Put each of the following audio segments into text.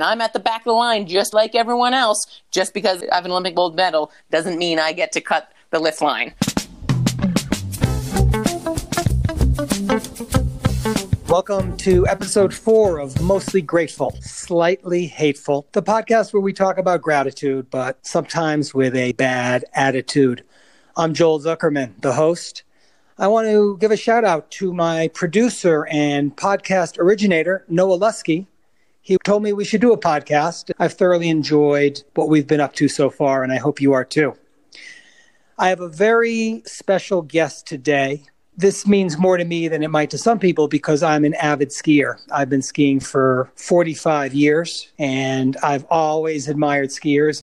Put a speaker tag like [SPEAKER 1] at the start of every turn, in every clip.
[SPEAKER 1] and I'm at the back of the line just like everyone else. Just because I have an Olympic gold medal doesn't mean I get to cut the lift line.
[SPEAKER 2] Welcome to episode four of Mostly Grateful, Slightly Hateful, the podcast where we talk about gratitude, but sometimes with a bad attitude. I'm Joel Zuckerman, the host. I want to give a shout out to my producer and podcast originator, Noah Lusky. He told me we should do a podcast. I've thoroughly enjoyed what we've been up to so far, and I hope you are too. I have a very special guest today this means more to me than it might to some people because I'm an avid skier. I've been skiing for 45 years and I've always admired skiers.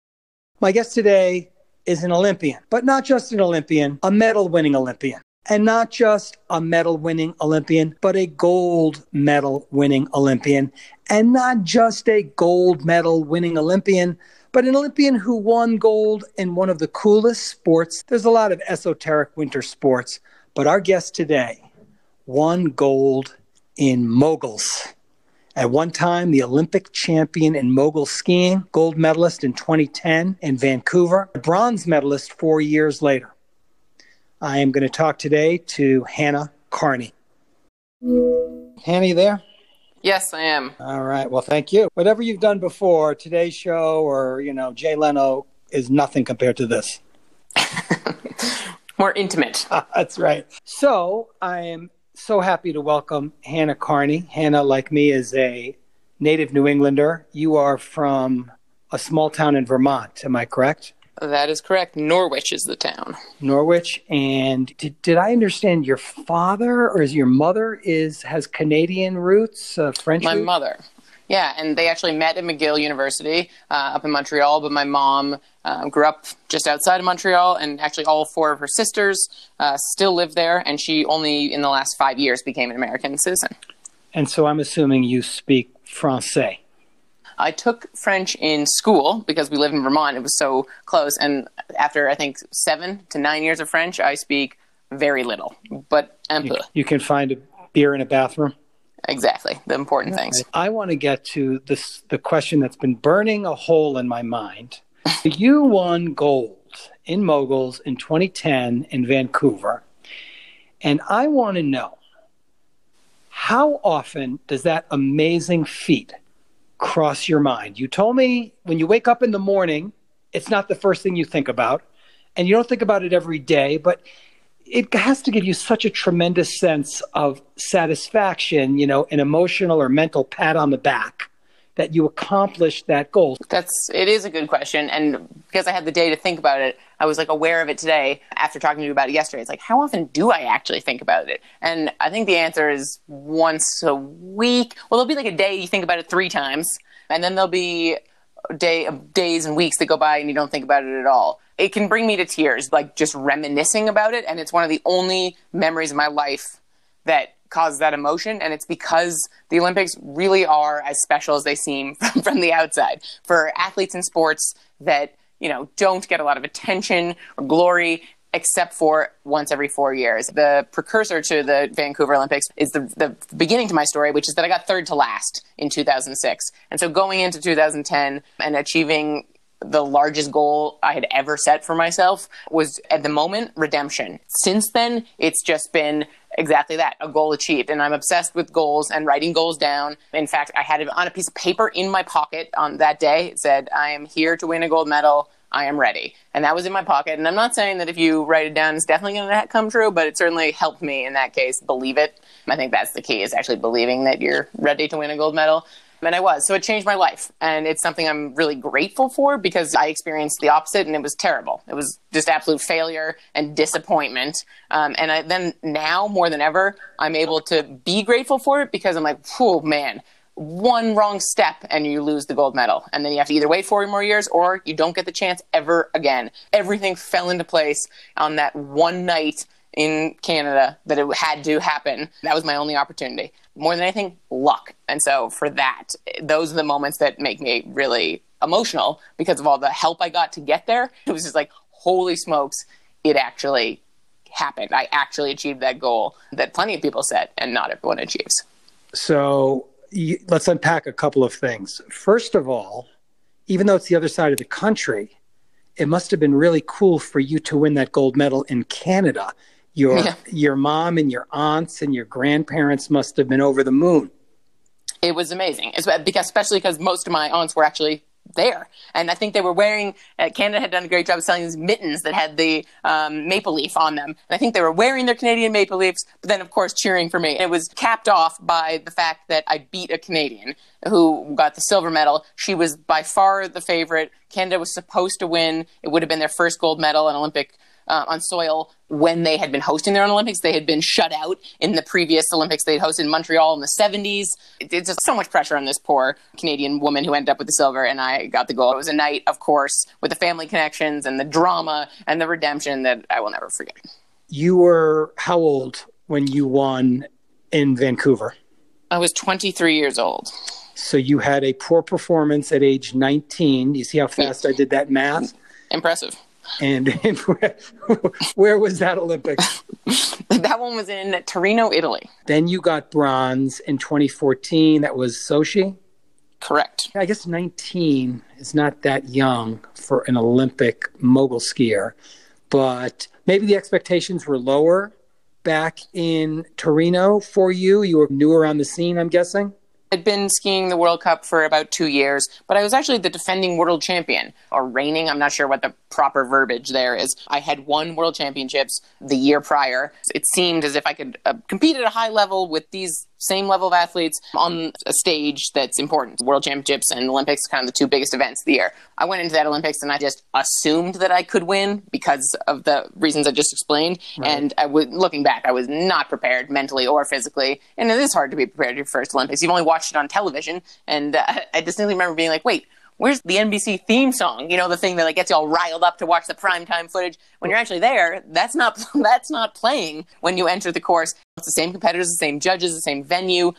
[SPEAKER 2] My guest today is an Olympian, but not just an Olympian, a medal winning Olympian. And not just a medal winning Olympian, but a gold medal winning Olympian. And not just a gold medal winning Olympian, but an Olympian who won gold in one of the coolest sports. There's a lot of esoteric winter sports, but our guest today won gold in moguls. At one time, the Olympic champion in mogul skiing, gold medalist in 2010 in Vancouver, a bronze medalist four years later. I am going to talk today to Hannah Kearney. Hannah, you there?
[SPEAKER 1] Yes, I am.
[SPEAKER 2] All right. Well, thank you. Whatever you've done before, today's show or, you know, Jay Leno is nothing compared to this.
[SPEAKER 1] more intimate.
[SPEAKER 2] That's right. So I am so happy to welcome Hannah Kearney. Hannah, like me, is a native New Englander. You are from a small town in Vermont. Am I correct?
[SPEAKER 1] That is correct. Norwich is the town.
[SPEAKER 2] Norwich, and did, did I understand your father or is your mother is has Canadian roots, uh, French?
[SPEAKER 1] My
[SPEAKER 2] roots?
[SPEAKER 1] mother. Yeah, and they actually met at McGill University uh, up in Montreal. But my mom uh, grew up just outside of Montreal, and actually all four of her sisters uh, still live there. And she only in the last five years became an American citizen.
[SPEAKER 2] And so I'm assuming you speak Francais.
[SPEAKER 1] I took French in school because we live in Vermont. It was so close. And after I think seven to nine years of French, I speak very little, but un
[SPEAKER 2] you, you can find a beer in a bathroom.
[SPEAKER 1] Exactly, the important things.
[SPEAKER 2] I want to get to this the question that's been burning a hole in my mind. you won gold in moguls in 2010 in Vancouver. And I want to know how often does that amazing feat cross your mind? You told me when you wake up in the morning, it's not the first thing you think about, and you don't think about it every day, but it has to give you such a tremendous sense of satisfaction, you know, an emotional or mental pat on the back that you accomplished that goal.
[SPEAKER 1] That's it is a good question and because I had the day to think about it, I was like aware of it today after talking to you about it yesterday. It's like how often do I actually think about it? And I think the answer is once a week. Well, there'll be like a day you think about it 3 times and then there'll be day days and weeks that go by and you don't think about it at all it can bring me to tears, like just reminiscing about it. And it's one of the only memories of my life that causes that emotion. And it's because the Olympics really are as special as they seem from, from the outside. For athletes in sports that, you know, don't get a lot of attention or glory, except for once every four years. The precursor to the Vancouver Olympics is the, the beginning to my story, which is that I got third to last in 2006. And so going into 2010 and achieving the largest goal I had ever set for myself was at the moment redemption. Since then, it's just been exactly that a goal achieved. And I'm obsessed with goals and writing goals down. In fact, I had it on a piece of paper in my pocket on that day. It said, I am here to win a gold medal. I am ready. And that was in my pocket. And I'm not saying that if you write it down, it's definitely going to come true, but it certainly helped me in that case believe it. I think that's the key is actually believing that you're ready to win a gold medal. And I was. So it changed my life. And it's something I'm really grateful for because I experienced the opposite and it was terrible. It was just absolute failure and disappointment. Um, and I, then now more than ever, I'm able to be grateful for it because I'm like, oh man, one wrong step and you lose the gold medal. And then you have to either wait four more years or you don't get the chance ever again. Everything fell into place on that one night in Canada that it had to happen. That was my only opportunity more than anything, luck. And so for that, those are the moments that make me really emotional because of all the help I got to get there. It was just like, holy smokes, it actually happened. I actually achieved that goal that plenty of people set and not everyone achieves.
[SPEAKER 2] So let's unpack a couple of things. First of all, even though it's the other side of the country, it must have been really cool for you to win that gold medal in Canada. Your yeah. your mom and your aunts and your grandparents must have been over the moon.
[SPEAKER 1] It was amazing, because especially because most of my aunts were actually there. And I think they were wearing, uh, Canada had done a great job of selling these mittens that had the um, maple leaf on them. And I think they were wearing their Canadian maple leafs, but then, of course, cheering for me. And it was capped off by the fact that I beat a Canadian who got the silver medal. She was by far the favorite. Canada was supposed to win. It would have been their first gold medal in Olympic uh, on soil when they had been hosting their own Olympics. They had been shut out in the previous Olympics they'd hosted in Montreal in the 70s. It's just so much pressure on this poor Canadian woman who ended up with the silver, and I got the gold. It was a night, of course, with the family connections and the drama and the redemption that I will never forget.
[SPEAKER 2] You were how old when you won in Vancouver?
[SPEAKER 1] I was 23 years old.
[SPEAKER 2] So you had a poor performance at age 19. You see how fast I did that math?
[SPEAKER 1] Impressive.
[SPEAKER 2] And, and where, where, was that Olympics?
[SPEAKER 1] that one was in Torino, Italy.
[SPEAKER 2] Then you got bronze in 2014. That was Sochi?
[SPEAKER 1] Correct.
[SPEAKER 2] I guess 19 is not that young for an Olympic mogul skier, but maybe the expectations were lower back in Torino for you. You were newer on the scene, I'm guessing.
[SPEAKER 1] I'd been skiing the World Cup for about two years, but I was actually the defending world champion, or reigning. I'm not sure what the proper verbiage there is. I had won world championships the year prior. It seemed as if I could uh, compete at a high level with these same level of athletes on a stage that's important. World Championships and Olympics, kind of the two biggest events of the year. I went into that Olympics and I just assumed that I could win because of the reasons I just explained. Right. And I was looking back, I was not prepared mentally or physically. And it is hard to be prepared for your first Olympics. You've only watched it on television, and uh, I distinctly remember being like, "Wait." Where's the NBC theme song? You know, the thing that like gets you all riled up to watch the primetime footage. When you're actually there, that's not that's not playing when you enter the course. It's the same competitors, the same judges, the same venue.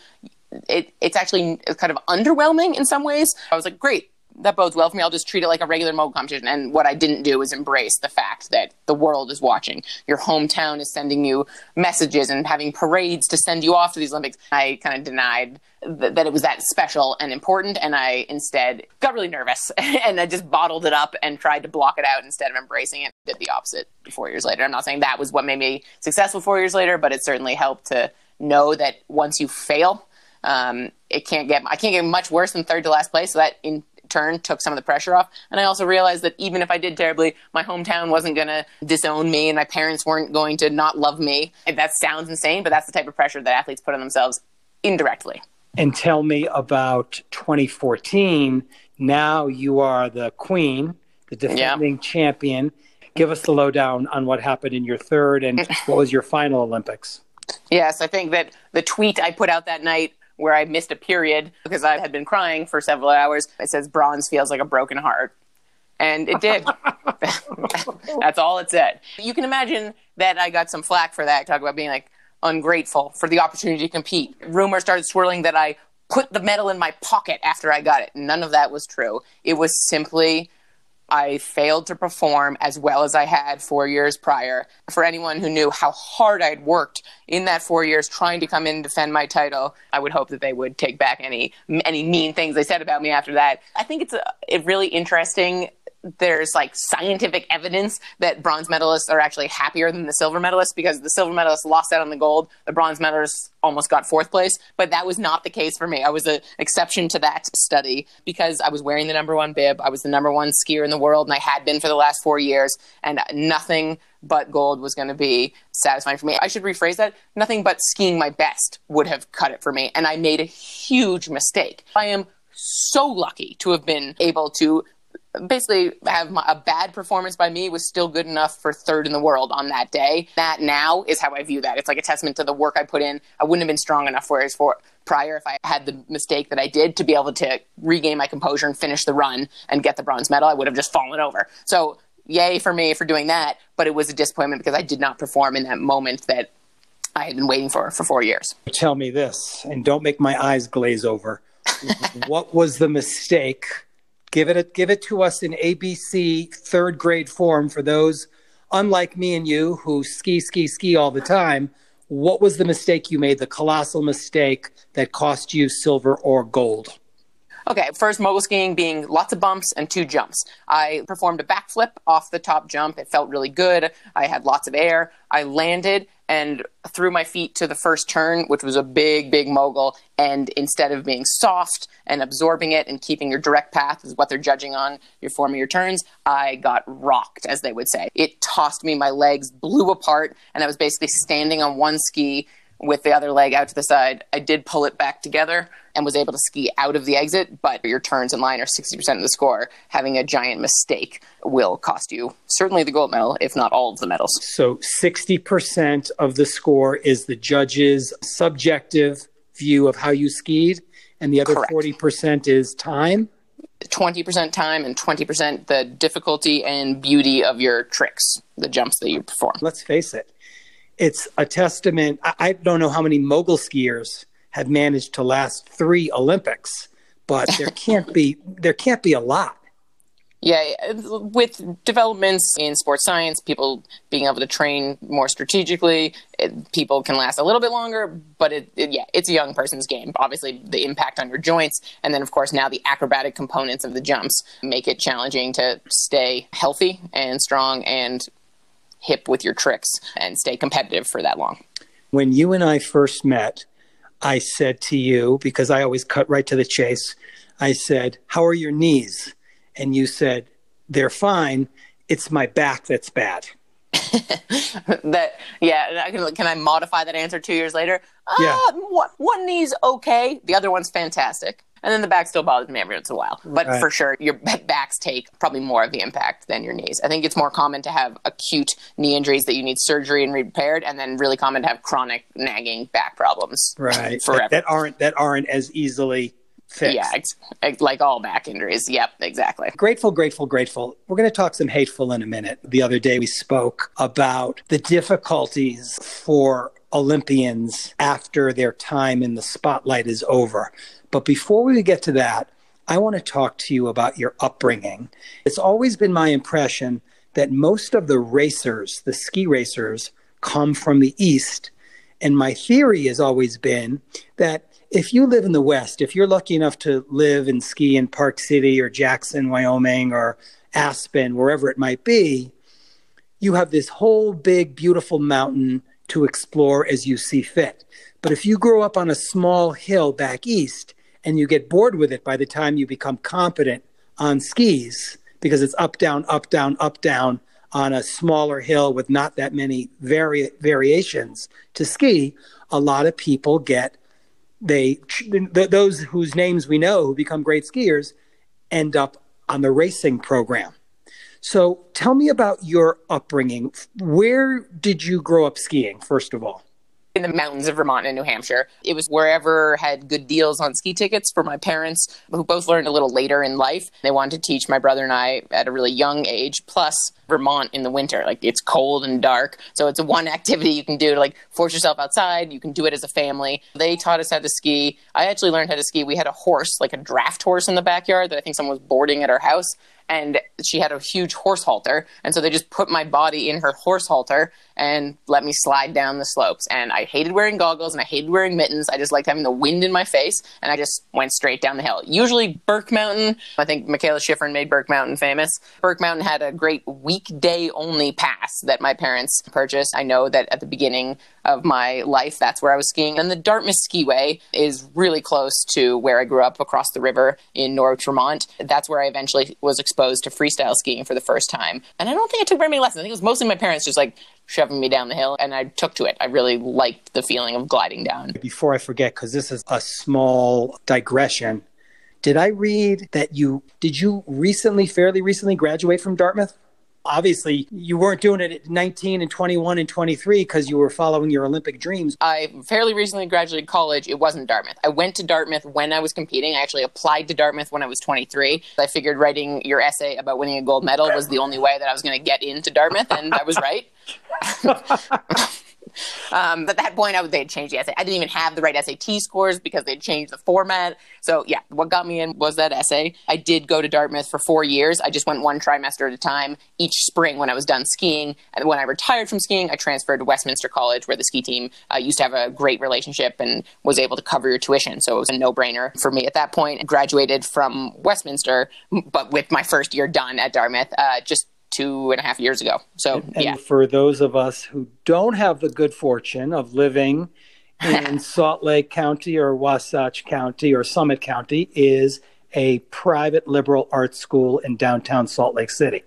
[SPEAKER 1] It, it's actually kind of underwhelming in some ways. I was like, great, that bodes well for me. I'll just treat it like a regular mogul competition. And what I didn't do is embrace the fact that the world is watching. Your hometown is sending you messages and having parades to send you off to these Olympics. I kind of denied th- that it was that special and important. And I instead got really nervous and I just bottled it up and tried to block it out instead of embracing it. Did the opposite four years later. I'm not saying that was what made me successful four years later, but it certainly helped to know that once you fail, um, it can't get I can't get much worse than third to last place. So that in turn took some of the pressure off. And I also realized that even if I did terribly, my hometown wasn't going to disown me and my parents weren't going to not love me. That sounds insane, but that's the type of pressure that athletes put on themselves indirectly.
[SPEAKER 2] And tell me about 2014. Now you are the queen, the defending yeah. champion. Give us the lowdown on what happened in your third and what was your final Olympics.
[SPEAKER 1] Yes, I think that the tweet I put out that night where I missed a period because I had been crying for several hours. It says bronze feels like a broken heart. And it did. That's all it said. You can imagine that I got some flack for that. Talk about being like ungrateful for the opportunity to compete. Rumors started swirling that I put the medal in my pocket after I got it. None of that was true. It was simply I failed to perform as well as I had four years prior. For anyone who knew how hard I'd worked in that four years trying to come in and defend my title, I would hope that they would take back any any mean things they said about me after that. I think it's a, a really interesting there's like scientific evidence that bronze medalists are actually happier than the silver medalists because the silver medalists lost out on the gold. The bronze medalists almost got fourth place, but that was not the case for me. I was an exception to that study because I was wearing the number one bib. I was the number one skier in the world, and I had been for the last four years, and nothing but gold was going to be satisfying for me. I should rephrase that. Nothing but skiing my best would have cut it for me, and I made a huge mistake. I am so lucky to have been able to basically have my, a bad performance by me was still good enough for third in the world on that day. That now is how I view that. It's like a testament to the work I put in. I wouldn't have been strong enough for for prior if I had the mistake that I did to be able to regain my composure and finish the run and get the bronze medal. I would have just fallen over. So yay for me for doing that, but it was a disappointment because I did not perform in that moment that I had been waiting for for 4 years.
[SPEAKER 2] Tell me this and don't make my eyes glaze over. what was the mistake Give it give it to us in ABC third grade form for those unlike me and you who ski ski ski all the time. what was the mistake you made, the colossal mistake that cost you silver or gold?
[SPEAKER 1] Okay, first mogul skiing being lots of bumps and two jumps. I performed a backflip off the top jump. It felt really good. I had lots of air. I landed and threw my feet to the first turn, which was a big, big mogul. And instead of being soft and absorbing it and keeping your direct path is what they're judging on your form of your turns, I got rocked, as they would say. It tossed me, my legs blew apart, and I was basically standing on one ski with the other leg out to the side. I did pull it back together and was able to ski out of the exit, but your turns in line are 60% of the score. Having a giant mistake will cost you certainly the gold medal, if not all of the medals.
[SPEAKER 2] So 60% of the score is the judge's subjective view of how you skied, and the other
[SPEAKER 1] Correct.
[SPEAKER 2] 40% is time.
[SPEAKER 1] 20% time and 20% the difficulty and beauty of your tricks, the jumps that you perform.
[SPEAKER 2] Let's face it, it's a testament. I, I don't know how many mogul skiers have managed to last three Olympics, but there can't be there can't be a lot.
[SPEAKER 1] Yeah, with developments in sports science, people being able to train more strategically, it, people can last a little bit longer. But it, it, yeah, it's a young person's game. Obviously, the impact on your joints, and then of course now the acrobatic components of the jumps make it challenging to stay healthy and strong and hip with your tricks and stay competitive for that long.
[SPEAKER 2] When you and I first met, I said to you because I always cut right to the chase. I said, "How are your knees?" and you said they're fine it's my back that's bad
[SPEAKER 1] that yeah I can, can i modify that answer two years later
[SPEAKER 2] Yeah.
[SPEAKER 1] uh, one, one knee's okay the other one's fantastic and then the back still bothers me every once in a while. But
[SPEAKER 2] Right.
[SPEAKER 1] for sure your backs take probably more of the impact than your knees. I think it's more common to have acute knee injuries that you need surgery and repaired and then really common to have chronic nagging back problems.
[SPEAKER 2] Right.
[SPEAKER 1] Forever.
[SPEAKER 2] That, that aren't that aren't as easily fixed.
[SPEAKER 1] Yeah ex- like all back injuries. Yep exactly.
[SPEAKER 2] Grateful, grateful, grateful. We're going to talk some hateful in a minute. The other day we spoke about the difficulties for Olympians after their time in the spotlight is over. But before we get to that, I want to talk to you about your upbringing. It's always been my impression that most of the racers, the ski racers, come from the East. And my theory has always been that if you live in the West, if you're lucky enough to live and ski in Park City or Jackson, Wyoming, or Aspen, wherever it might be, you have this whole big, beautiful mountain to explore as you see fit. But if you grow up on a small hill back east and you get bored with it by the time you become competent on skis, because it's up, down, up, down, up, down on a smaller hill with not that many vari- variations to ski, a lot of people get they th- those whose names we know who become great skiers end up on the racing program. So tell me about your upbringing. Where did you grow up skiing, first of all?
[SPEAKER 1] in the mountains of Vermont and New Hampshire. It was wherever had good deals on ski tickets for my parents, who both learned a little later in life. They wanted to teach my brother and I at a really young age. Plus, Vermont in the winter, like it's cold and dark, so it's one activity you can do to like force yourself outside. You can do it as a family. They taught us how to ski. I actually learned how to ski. We had a horse, like a draft horse, in the backyard that I think someone was boarding at our house and she had a huge horse halter. And so they just put my body in her horse halter and let me slide down the slopes. And i hated wearing goggles and i hated wearing mittens. I just liked having the wind in my face and i just went straight down the hill. Usually burke mountain i think Mikaela Shiffrin made burke mountain famous. Burke mountain had a great weekday only pass that my parents purchased. I know that at the beginning of my life that's where i was skiing and the dartmouth skiway is really close to where i grew up across the river in norwich vermont that's where i eventually was exposed to freestyle skiing for the first time. And I don't think I took very many lessons. I think it was mostly my parents just like shoving me down the hill, and I took to it. I really liked the feeling of gliding down.
[SPEAKER 2] Before I forget, because this is a small digression, did I read that you did you recently, fairly recently, graduate from Dartmouth? Obviously, you weren't doing it at 19 and 21 and 23 because you were following your Olympic dreams.
[SPEAKER 1] I fairly recently graduated college. It wasn't Dartmouth. I went to Dartmouth when I was competing. I actually applied to Dartmouth when I was 23. I figured writing your essay about winning a gold medal was the only way that I was going to get into Dartmouth, and I was right. Um, at that point, I would, they had changed the essay. I didn't even have the right SAT scores because they'd changed the format. So yeah, what got me in was that essay. I did go to Dartmouth for four years. I just went one trimester at a time each spring when I was done skiing. And when I retired from skiing, I transferred to Westminster College, where the ski team uh, used to have a great relationship and was able to cover your tuition. So it was a no-brainer for me at that point. I graduated from Westminster, but with my first year done at Dartmouth, uh, just two and a half years ago. So,
[SPEAKER 2] and, and
[SPEAKER 1] yeah.
[SPEAKER 2] For those of us who don't have the good fortune of living in Salt Lake County or Wasatch County or Summit County, is a private liberal arts school in downtown Salt Lake City.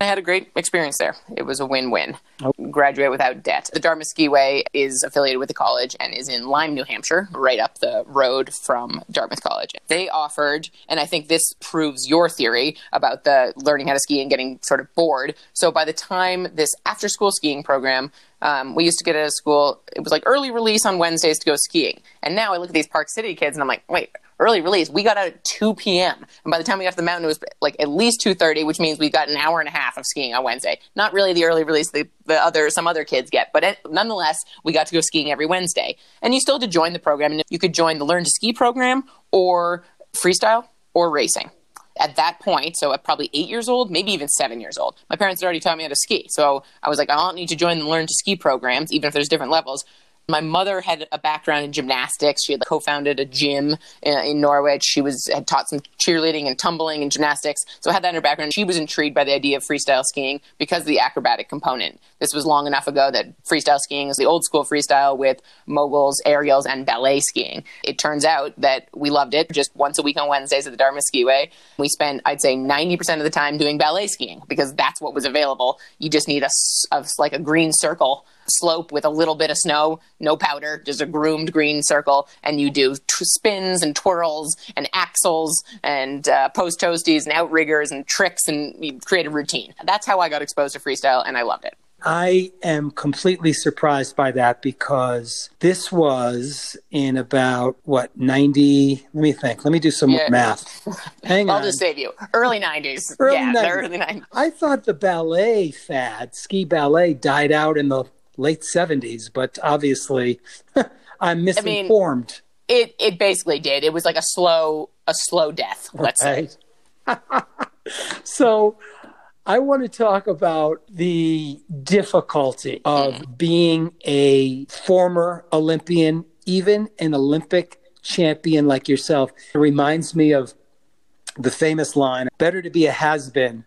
[SPEAKER 1] I had a great experience there. It was a win-win. Oh. Graduate without debt. The Dartmouth Skiway is affiliated with the college and is in Lyme, New Hampshire, right up the road from Dartmouth College. They offered, and I think this proves your theory about the learning how to ski and getting sort of bored. So by the time this after-school skiing program um, we used to get out of school, it was like early release on Wednesdays to go skiing. And now I look at these Park City kids and I'm like, wait, early release. We got out at 2 p.m. And by the time we got to the mountain, it was like at least 2.30, which means we got an hour and a half of skiing on Wednesday. Not really the early release the, the other some other kids get, but it, nonetheless, we got to go skiing every Wednesday. And you still had to join the program. And you could join the Learn to Ski program or freestyle or racing at that point, so at probably eight years old, maybe even seven years old, my parents had already taught me how to ski. So I was like, I don't need to join the learn to ski programs, even if there's different levels. My mother had a background in gymnastics. She had co-founded a gym in, uh, in Norwich. She was had taught some cheerleading and tumbling and gymnastics. So I had that in her background. She was intrigued by the idea of freestyle skiing because of the acrobatic component. This was long enough ago that freestyle skiing is the old school freestyle with moguls, aerials, and ballet skiing. It turns out that we loved it just once a week on Wednesdays at the Dartmouth Skiway. We spent, I'd say, 90% of the time doing ballet skiing because that's what was available. You just need a, a like a green circle slope with a little bit of snow, no powder, just a groomed green circle, and you do t- spins and twirls and axles and uh, post toasties and outriggers and tricks, and you create a routine. That's how I got exposed to freestyle, and I loved it.
[SPEAKER 2] I am completely surprised by that because this was in about what 90 let me think let me do some yeah. more math
[SPEAKER 1] hang I'll on I'll just save you early 90s early yeah 90s. early 90s
[SPEAKER 2] I thought the ballet fad ski ballet died out in the late 70s, but obviously I'm misinformed.
[SPEAKER 1] I mean, it it basically did. It was like a slow a slow death, let's right. say.
[SPEAKER 2] so I want to talk about the difficulty of mm. being a former Olympian, even an Olympic champion like yourself. It reminds me of the famous line better to be a has been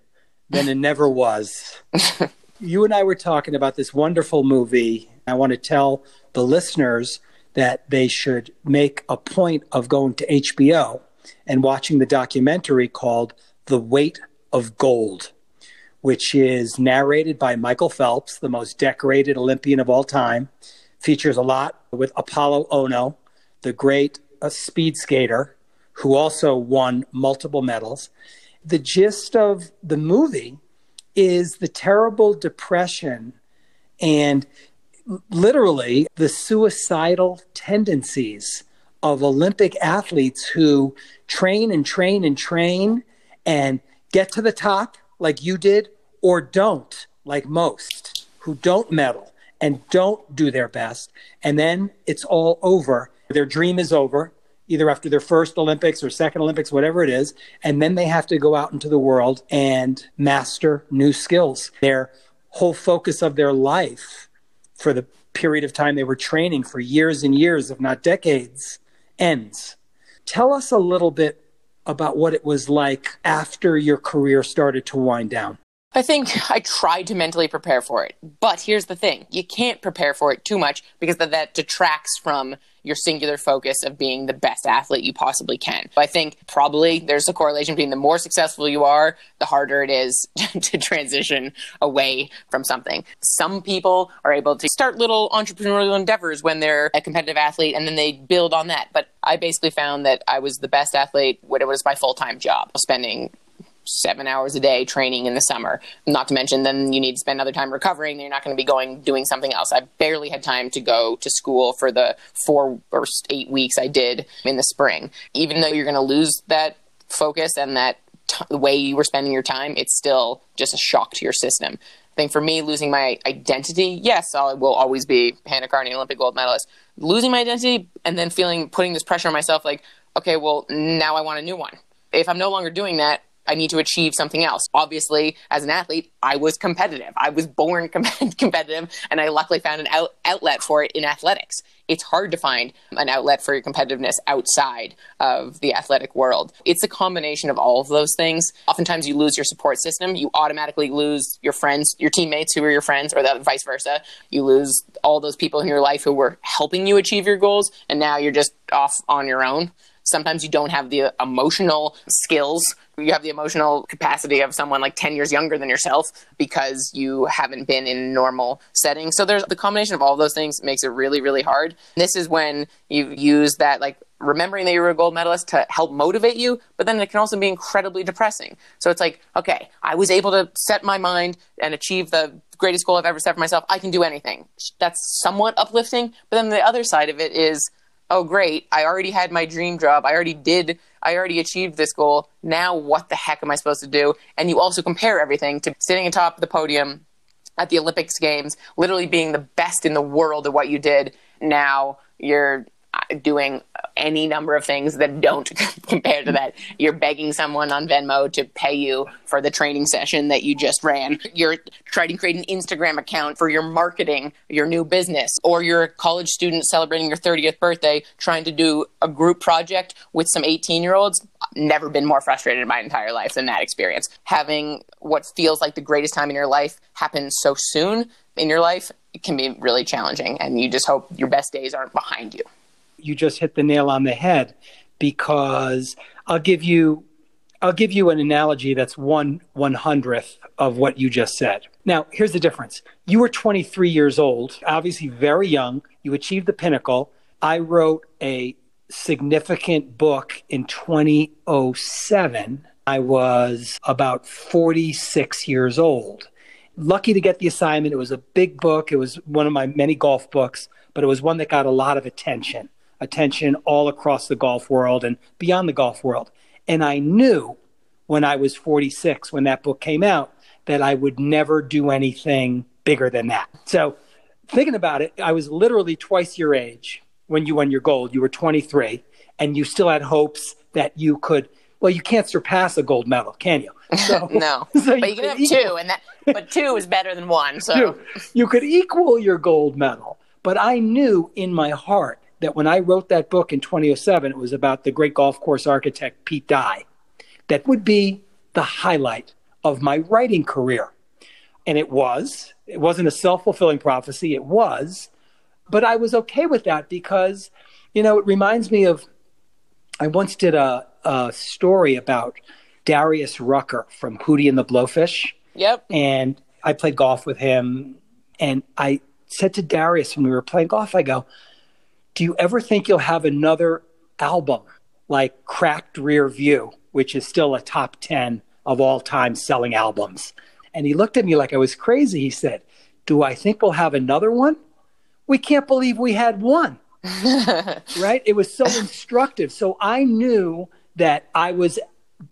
[SPEAKER 2] than a never was. you and I were talking about this wonderful movie. I want to tell the listeners that they should make a point of going to HBO and watching the documentary called The Weight of Gold, which is narrated by Michael Phelps, the most decorated Olympian of all time. Features a lot with Apolo Ohno, the great uh, speed skater who also won multiple medals. The gist of the movie is the terrible depression and literally the suicidal tendencies of Olympic athletes who train and train and train and get to the top like you did or don't like most who don't medal and don't do their best. And then it's all over. Their dream is over either after their first Olympics or second Olympics, whatever it is. And then they have to go out into the world and master new skills. Their whole focus of their life for the period of time they were training for years and years, if not decades, ends. Tell us a little bit about what it was like after your career started to wind down.
[SPEAKER 1] I think I tried to mentally prepare for it. But here's the thing you can't prepare for it too much because that, detracts from your singular focus of being the best athlete you possibly can. I think probably there's a correlation between the more successful you are, the harder it is to transition away from something. Some people are able to start little entrepreneurial endeavors when they're a competitive athlete and then they build on that. But I basically found that I was the best athlete when it was my full time job, spending seven hours a day training in the summer. Not to mention, then you need to spend other time recovering. You're not going to be going doing something else. I barely had time to go to school for the four or eight weeks I did in the spring. Even though you're going to lose that focus and that t- way you were spending your time, it's still just a shock to your system. I think for me, losing my identity, yes, I will always be Hannah Kearney, Olympic gold medalist. Losing my identity and then feeling, putting this pressure on myself, like, okay, well, now I want a new one. If I'm no longer doing that, I need to achieve something else. Obviously, as an athlete, I was competitive. I was born com- competitive, and I luckily found an out- outlet for it in athletics. It's hard to find an outlet for your competitiveness outside of the athletic world. It's a combination of all of those things. Oftentimes, you lose your support system. You automatically lose your friends, your teammates who are your friends, or the vice versa. You lose all those people in your life who were helping you achieve your goals, and now you're just off on your own. Sometimes you don't have the emotional skills. You have the emotional capacity of someone like 10 years younger than yourself because you haven't been in normal setting. So there's the combination of all those things makes it really, really hard. This is when you use that like remembering that you were a gold medalist to help motivate you, but then it can also be incredibly depressing. So it's like, okay, I was able to set my mind and achieve the greatest goal I've ever set for myself. I can do anything. That's somewhat uplifting. But then the other side of it is, oh great i already had my dream job i already did i already achieved this goal now what the heck am i supposed to do? And you also compare everything to sitting atop the podium at the olympics games literally being the best in the world at what you did. Now you're Uh, doing any number of things that don't compare to that. You're begging someone on Venmo to pay you for the training session that you just ran. You're trying to create an Instagram account for your marketing, your new business, or you're a college student celebrating your 30th birthday trying to do a group project with some 18 year olds. Never been more frustrated in my entire life than that experience. Having what feels like the greatest time in your life happen so soon in your life can be really challenging, and you just hope your best days aren't behind you
[SPEAKER 2] you just hit the nail on the head because I'll give you I'll give you an analogy that's one one hundredth of what you just said. Now, here's the difference. You were 23 years old, obviously very young. You achieved the pinnacle. I wrote a significant book in 2007. I was about 46 years old. Lucky to get the assignment. It was a big book. It was one of my many golf books, but it was one that got a lot of attention attention all across the golf world and beyond the golf world. And I knew when I was 46, when that book came out, that I would never do anything bigger than that. So, thinking about it, I was literally twice your age when you won your gold. You were 23, and you still had hopes that you could. Well, you can't surpass a gold medal, can you?
[SPEAKER 1] So, no, so but you, you can have equal, two, and that but two is better than one. So two.
[SPEAKER 2] you could equal your gold medal. But I knew in my heart that when I wrote that book in 2007, it was about the great golf course architect Pete Dye. That would be the highlight of my writing career. And it was. It wasn't a self fulfilling prophecy, it was. But I was okay with that because, you know, it reminds me of I once did a, a story about Darius Rucker from Hootie and the Blowfish.
[SPEAKER 1] Yep.
[SPEAKER 2] And I played golf with him. And I said to Darius when we were playing golf, I go, do you ever think you'll have another album like Cracked Rear View, which is still a top 10 of all time selling albums? And he looked at me like I was crazy. He said, Do I think we'll have another one? We can't believe we had one. right? It was so instructive. So I knew that I was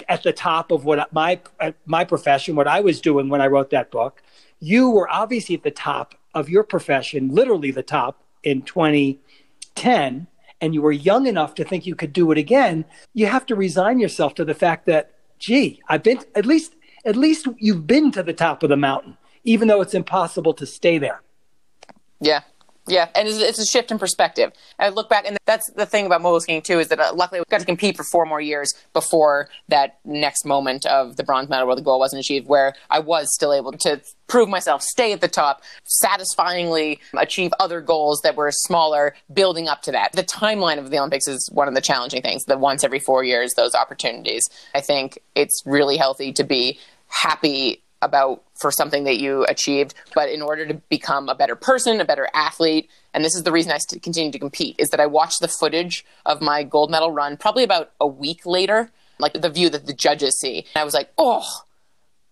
[SPEAKER 2] at the top of what my my profession, what I was doing when I wrote that book. You were obviously at the top of your profession, literally the top in 20 10 and you were young enough to think you could do it again, you have to resign yourself to the fact that, gee, I've been at least at least you've been to the top of the mountain, even though it's impossible to stay there.
[SPEAKER 1] Yeah, yeah, and it's, it's, a shift in perspective. I look back, and that's the thing about mogul skiing too is that uh, luckily we got to compete for four more years before that next moment of the bronze medal where the goal wasn't achieved, where I was still able to prove myself, stay at the top, satisfyingly achieve other goals that were smaller, building up to that. The timeline of the Olympics is one of the challenging things. The once every four years, those opportunities. I think it's really healthy to be happy about for something that you achieved, but in order to become a better person, a better athlete, and this is the reason I continue to compete, is that I watched the footage of my gold medal run probably about a week later, like the view that the judges see. And I was like, oh,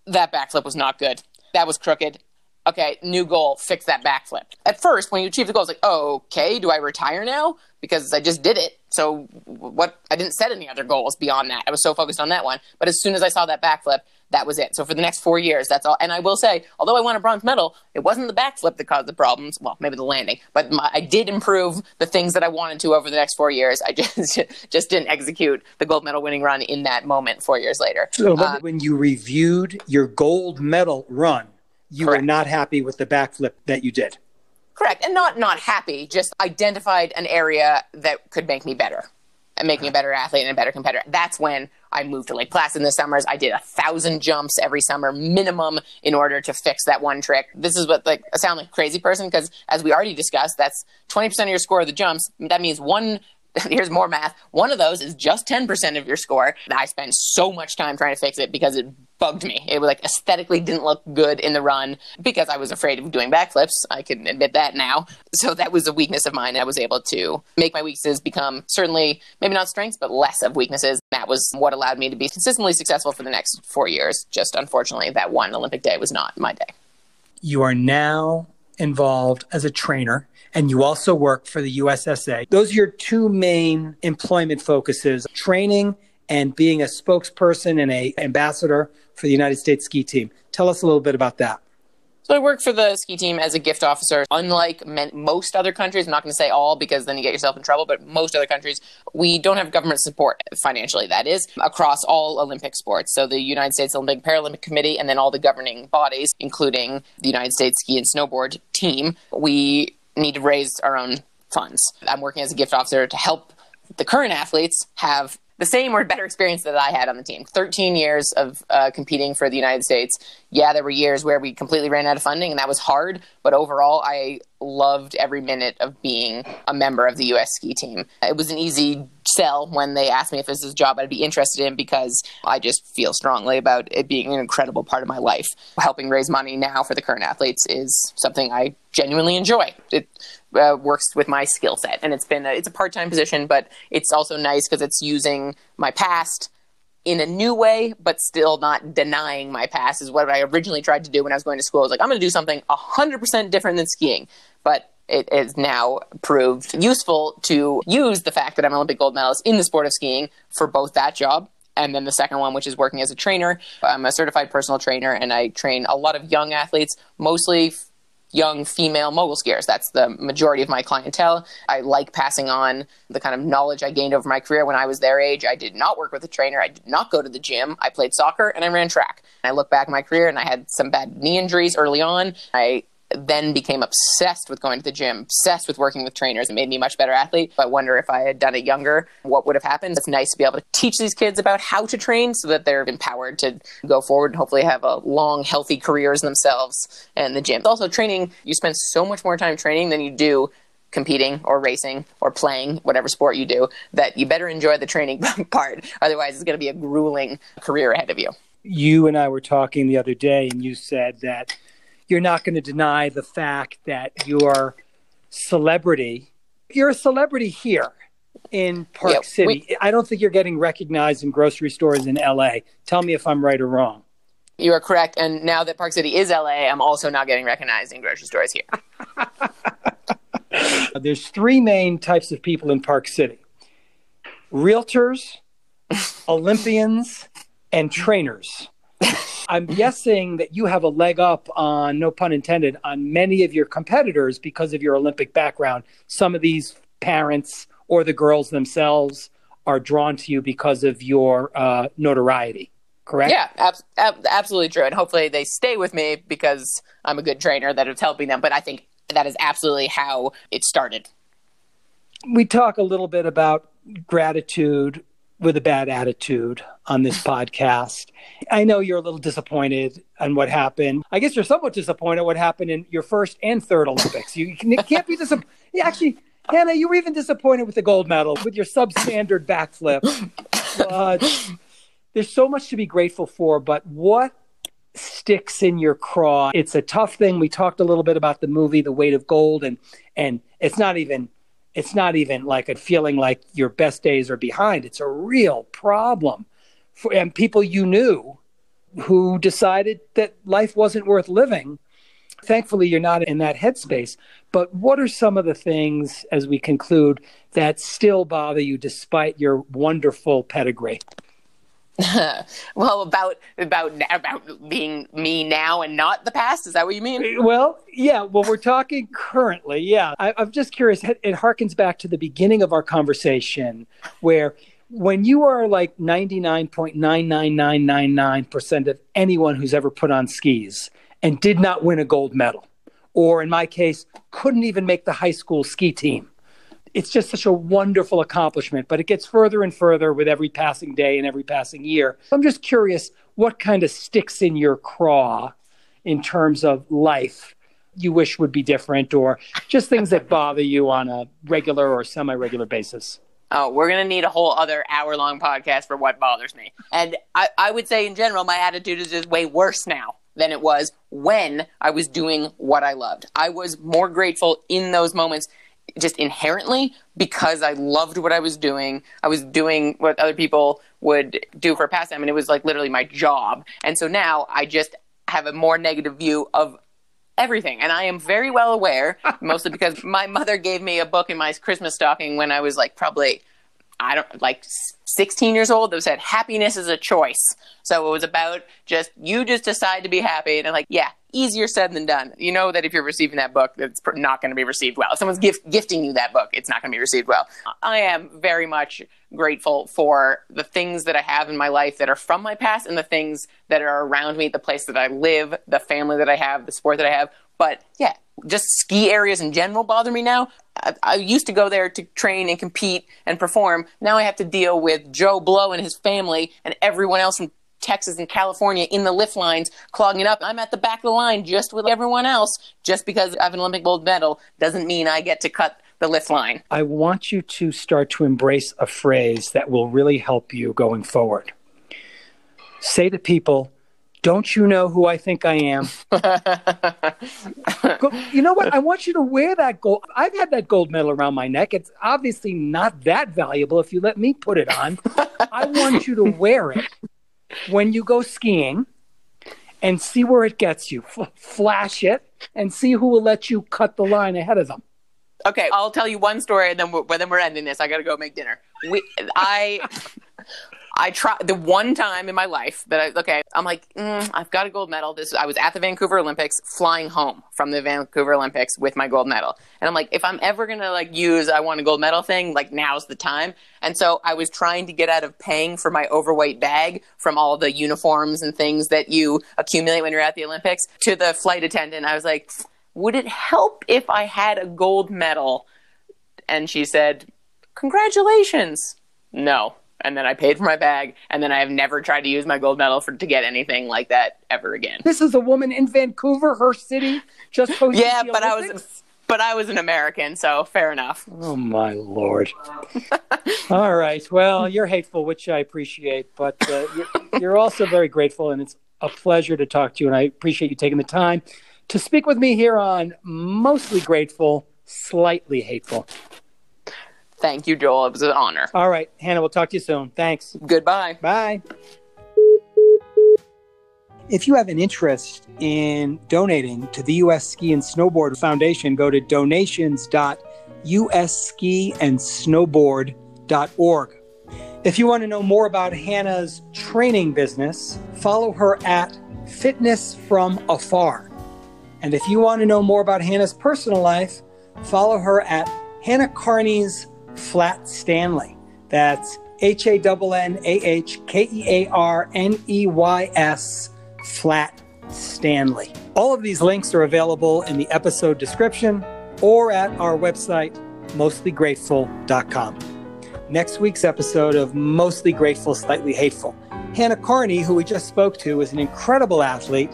[SPEAKER 1] that backflip was not good. That was crooked. okay, new goal, fix that backflip. At first, when you achieve the goal, it's like, oh, okay, do I retire now? Because I just did it. So what? I didn't set any other goals beyond that. I was so focused on that one. But as soon as I saw that backflip, that was it. So for the next four years, that's all. And I will say, although I won a bronze medal, it wasn't the backflip that caused the problems. Well, maybe the landing, but my, I did improve the things that I wanted to over the next four years. I just just didn't execute the gold medal winning run in that moment four years later.
[SPEAKER 2] So uh, when you reviewed your gold medal run, you correct. were not happy with the backflip that you did.
[SPEAKER 1] Correct, and not not happy. Just identified an area that could make me better and make me a better athlete and a better competitor. That's when I moved to Lake Placid in the summers. I did a thousand jumps every summer minimum in order to fix that one trick. This is what like I sound like crazy person because as we already discussed, that's 20% of your score of the jumps. That means one here's more math. One of those is just 10% of your score. I spent so much time trying to fix it because it bugged me. It was like aesthetically didn't look good in the run because I was afraid of doing backflips. I can admit that now. So that was a weakness of mine. I was able to make my weaknesses become certainly maybe not strengths, but less of weaknesses. That was what allowed me to be consistently successful for the next four years. Just unfortunately, that one Olympic day was not my day.
[SPEAKER 2] You are now involved as a trainer and you also work for the USSA. Those are your two main employment focuses training and being a spokesperson and a ambassador for the United States ski team. Tell us a little bit about that.
[SPEAKER 1] So I work for the ski team as a gift officer. Unlike most other countries, I'm not going to say all because then you get yourself in trouble, but most other countries, we don't have government support financially, that is, across all Olympic sports. So the United States Olympic Paralympic Committee and then all the governing bodies, including the United States Ski and Snowboard team, we need to raise our own funds. I'm working as a gift officer to help the current athletes have the same or better experience that I had on the team. 13 years of uh, competing for the United States. Yeah, there were years where we completely ran out of funding, and that was hard. But overall, I loved every minute of being a member of the U.S. ski team. It was an easy sell when they asked me if this is a job I'd be interested in because I just feel strongly about it being an incredible part of my life. Helping raise money now for the current athletes is something I genuinely enjoy. It uh, works with my skill set, and it's been a, it's a part time position, but it's also nice because it's using my past in a new way, but still not denying my past is what I originally tried to do when I was going to school. I was like, I'm going to do something 100% different than skiing. But it is now proved useful to use the fact that I'm an Olympic gold medalist in the sport of skiing for both that job and then the second one, which is working as a trainer. I'm a certified personal trainer and I train a lot of young athletes, mostly young female mogul skiers. That's the majority of my clientele. I like passing on the kind of knowledge I gained over my career when I was their age. I did not work with a trainer. I did not go to the gym. I played soccer and I ran track. I look back at my career and I had some bad knee injuries early on. I then became obsessed with going to the gym, obsessed with working with trainers. It made me a much better athlete. I wonder if I had done it younger, what would have happened. It's nice to be able to teach these kids about how to train so that they're empowered to go forward and hopefully have a long, healthy careers themselves and the gym. Also, training, you spend so much more time training than you do competing or racing or playing whatever sport you do that you better enjoy the training part. Otherwise, it's going to be a grueling career ahead of you.
[SPEAKER 2] You and I were talking the other day, and you said that you're not going to deny the fact that your celebrity, you're a celebrity here in Park yeah, City. We, I don't think you're getting recognized in grocery stores in LA. Tell me if I'm right or wrong.
[SPEAKER 1] You are correct. And now that Park City is LA, I'm also not getting recognized in grocery stores here.
[SPEAKER 2] There's three main types of people in Park City realtors, Olympians, and trainers. I'm guessing that you have a leg up on, no pun intended, on many of your competitors because of your Olympic background. Some of these parents or the girls themselves are drawn to you because of your uh, notoriety. Correct?
[SPEAKER 1] Yeah, ab- ab- absolutely true. And hopefully they stay with me because I'm a good trainer that is helping them. But I think that is absolutely how it started.
[SPEAKER 2] We talk a little bit about gratitude with a bad attitude on this podcast. I know you're a little disappointed on what happened. I guess you're somewhat disappointed what happened in your first and third Olympics. You can't be disappointed. Actually, Hannah, you were even disappointed with the gold medal with your substandard backflip. But there's so much to be grateful for. But what sticks in your craw? It's a tough thing. We talked a little bit about the movie, The Weight of Gold, and and it's not even it's not even like a feeling like your best days are behind. It's a real problem for and people you knew who decided that life wasn't worth living Thankfully, you're not in that headspace. But what are some of the things, as we conclude, that still bother you despite your wonderful pedigree?
[SPEAKER 1] well, about about about being me now and not the past. Is that what you mean?
[SPEAKER 2] Uh, well, yeah. Well, we're talking currently. Yeah, I, I'm just curious. It, it harkens back to the beginning of our conversation, where when you are like 99.99999% of anyone who's ever put on skis and did not win a gold medal, or in my case, couldn't even make the high school ski team. It's just such a wonderful accomplishment, but it gets further and further with every passing day and every passing year. I'm just curious what kind of sticks in your craw in terms of life you wish would be different, or just things that bother you on a regular or semi regular basis.
[SPEAKER 1] Oh, we're gonna need a whole other hour long podcast for what bothers me. And I, I would say in general, my attitude is just way worse now than it was when I was doing what I loved. I was more grateful in those moments just inherently because I loved what I was doing. I was doing what other people would do for a pastime, and it was like literally my job. And so now I just have a more negative view of everything. And I am very well aware, mostly because my mother gave me a book in my Christmas stocking when I was like probably, I don't like 16 years old that said happiness is a choice. So it was about just, you just decide to be happy. And I'm like, yeah, easier said than done. You know that if you're receiving that book, it's not going to be received well. If someone's gift, gifting you that book, it's not going to be received well. I am very much grateful for the things that I have in my life that are from my past and the things that are around me, the place that I live, the family that I have, the sport that I have. But yeah, just ski areas in general bother me now. I, I, used to go there to train and compete and perform. Now I have to deal with Joe Blow and his family and everyone else from Texas and California in the lift lines clogging up. I'm at the back of the line just with everyone else. Just because I have an Olympic gold medal doesn't mean I get to cut the lift line.
[SPEAKER 2] I want you to start to embrace a phrase that will really help you going forward. Say to people, don't you know who I think I am? you know what? I want you to wear that gold. I've had that gold medal around my neck. It's obviously not that valuable if you let me put it on. I want you to wear it when you go skiing and see where it gets you. F- flash it and see who will let you cut the line ahead of them.
[SPEAKER 1] Okay, I'll tell you one story, and then we're, then we're ending this. I got to go make dinner. We, I, I tried the one time in my life that I okay. I'm like, mm, I've got a gold medal. This I was at the Vancouver Olympics, flying home from the Vancouver Olympics with my gold medal, and I'm like, if I'm ever gonna like use I want a gold medal thing, like now's the time. And so I was trying to get out of paying for my overweight bag from all the uniforms and things that you accumulate when you're at the Olympics. To the flight attendant, I was like, would it help if I had a gold medal? And she said, congratulations. No and then I paid for my bag, and then I have never tried to use my gold medal for to get anything like that ever again.
[SPEAKER 2] This is a woman in Vancouver, her city, just hosted
[SPEAKER 1] yeah, but
[SPEAKER 2] Olympics?
[SPEAKER 1] I was but I was an American, so fair enough.
[SPEAKER 2] Oh my lord! All right, well, you're hateful, which I appreciate, but uh, you're, you're also very grateful, and it's a pleasure to talk to you, and I appreciate you taking the time to speak with me here on Mostly Grateful, Slightly Hateful.
[SPEAKER 1] Thank you, Joel. It was an honor.
[SPEAKER 2] All right, Hannah, we'll talk to you soon. Thanks.
[SPEAKER 1] Goodbye.
[SPEAKER 2] Bye. If you have an interest in donating to the U.S. Ski and Snowboard Foundation, go to donations.usskiandsnowboard.org. If you want to know more about Hannah's training business, follow her at Fitness From Afar. And if you want to know more about Hannah's personal life, follow her at Hannah Kearney's Flat Stanley. That's H A N N A H K E A R N E Y S Flat Stanley. All of these links are available in the episode description or at our website, mostlygrateful.com. Next week's episode of Mostly Grateful, Slightly Hateful. Hannah Kearney, who we just spoke to, is an incredible athlete,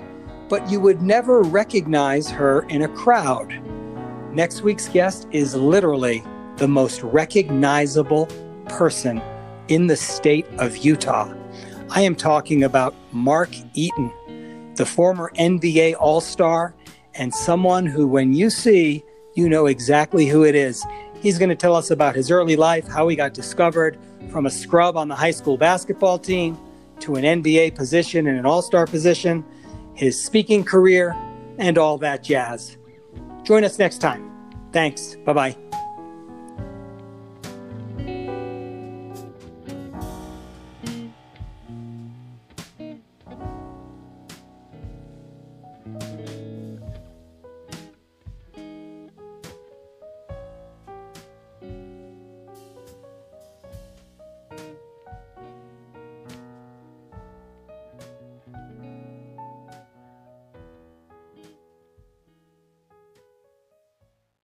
[SPEAKER 2] but you would never recognize her in a crowd. Next week's guest is literally the most recognizable person in the state of Utah. I am talking about Mark Eaton, the former NBA All Star, and someone who, when you see, you know exactly who it is. He's going to tell us about his early life, how he got discovered from a scrub on the high school basketball team to an NBA position and an All Star position, his speaking career, and all that jazz. Join us next time. Thanks. Bye bye.